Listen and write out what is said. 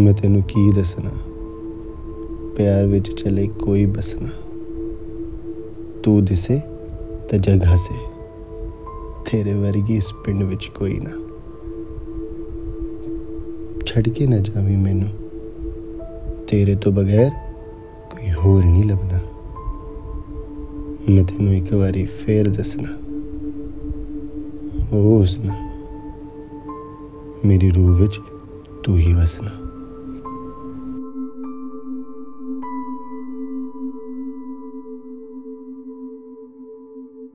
ਮੈਂ ਤੈਨੂੰ ਕੀ ਦੱਸਣਾ? ਪਿਆਰ ਵਿੱਚ ਚਲੇ ਕੋਈ ਬਸਣਾ। ਤੂੰ ਦਿਸੇ ਤਾਂ ਜਗ ਹਸੇ। ਤੇਰੇ ਵਰਗੀ ਇਸ ਪਿੰਡ ਵਿੱਚ ਕੋਈ ਨਾ। ਛੱਡ ਕੇ ਨਾ ਜਾਵੀਂ ਮੈਨੂੰ। ਤੇਰੇ ਤੋਂ ਬਗੈਰ ਕੋਈ ਹੋਰ ਨਹੀਂ ਲੱਭਣਾ। ਮੈਂ ਤੈਨੂੰ ਇੱਕ ਵਾਰੀ ਫੇਰ ਦੱਸਣਾ। ਉਹ ਹੁਸਨ ਮੇਰੀ ਰੂਹ ਵਿੱਚ ਤੂੰ ਹੀ ਵਸਣਾ।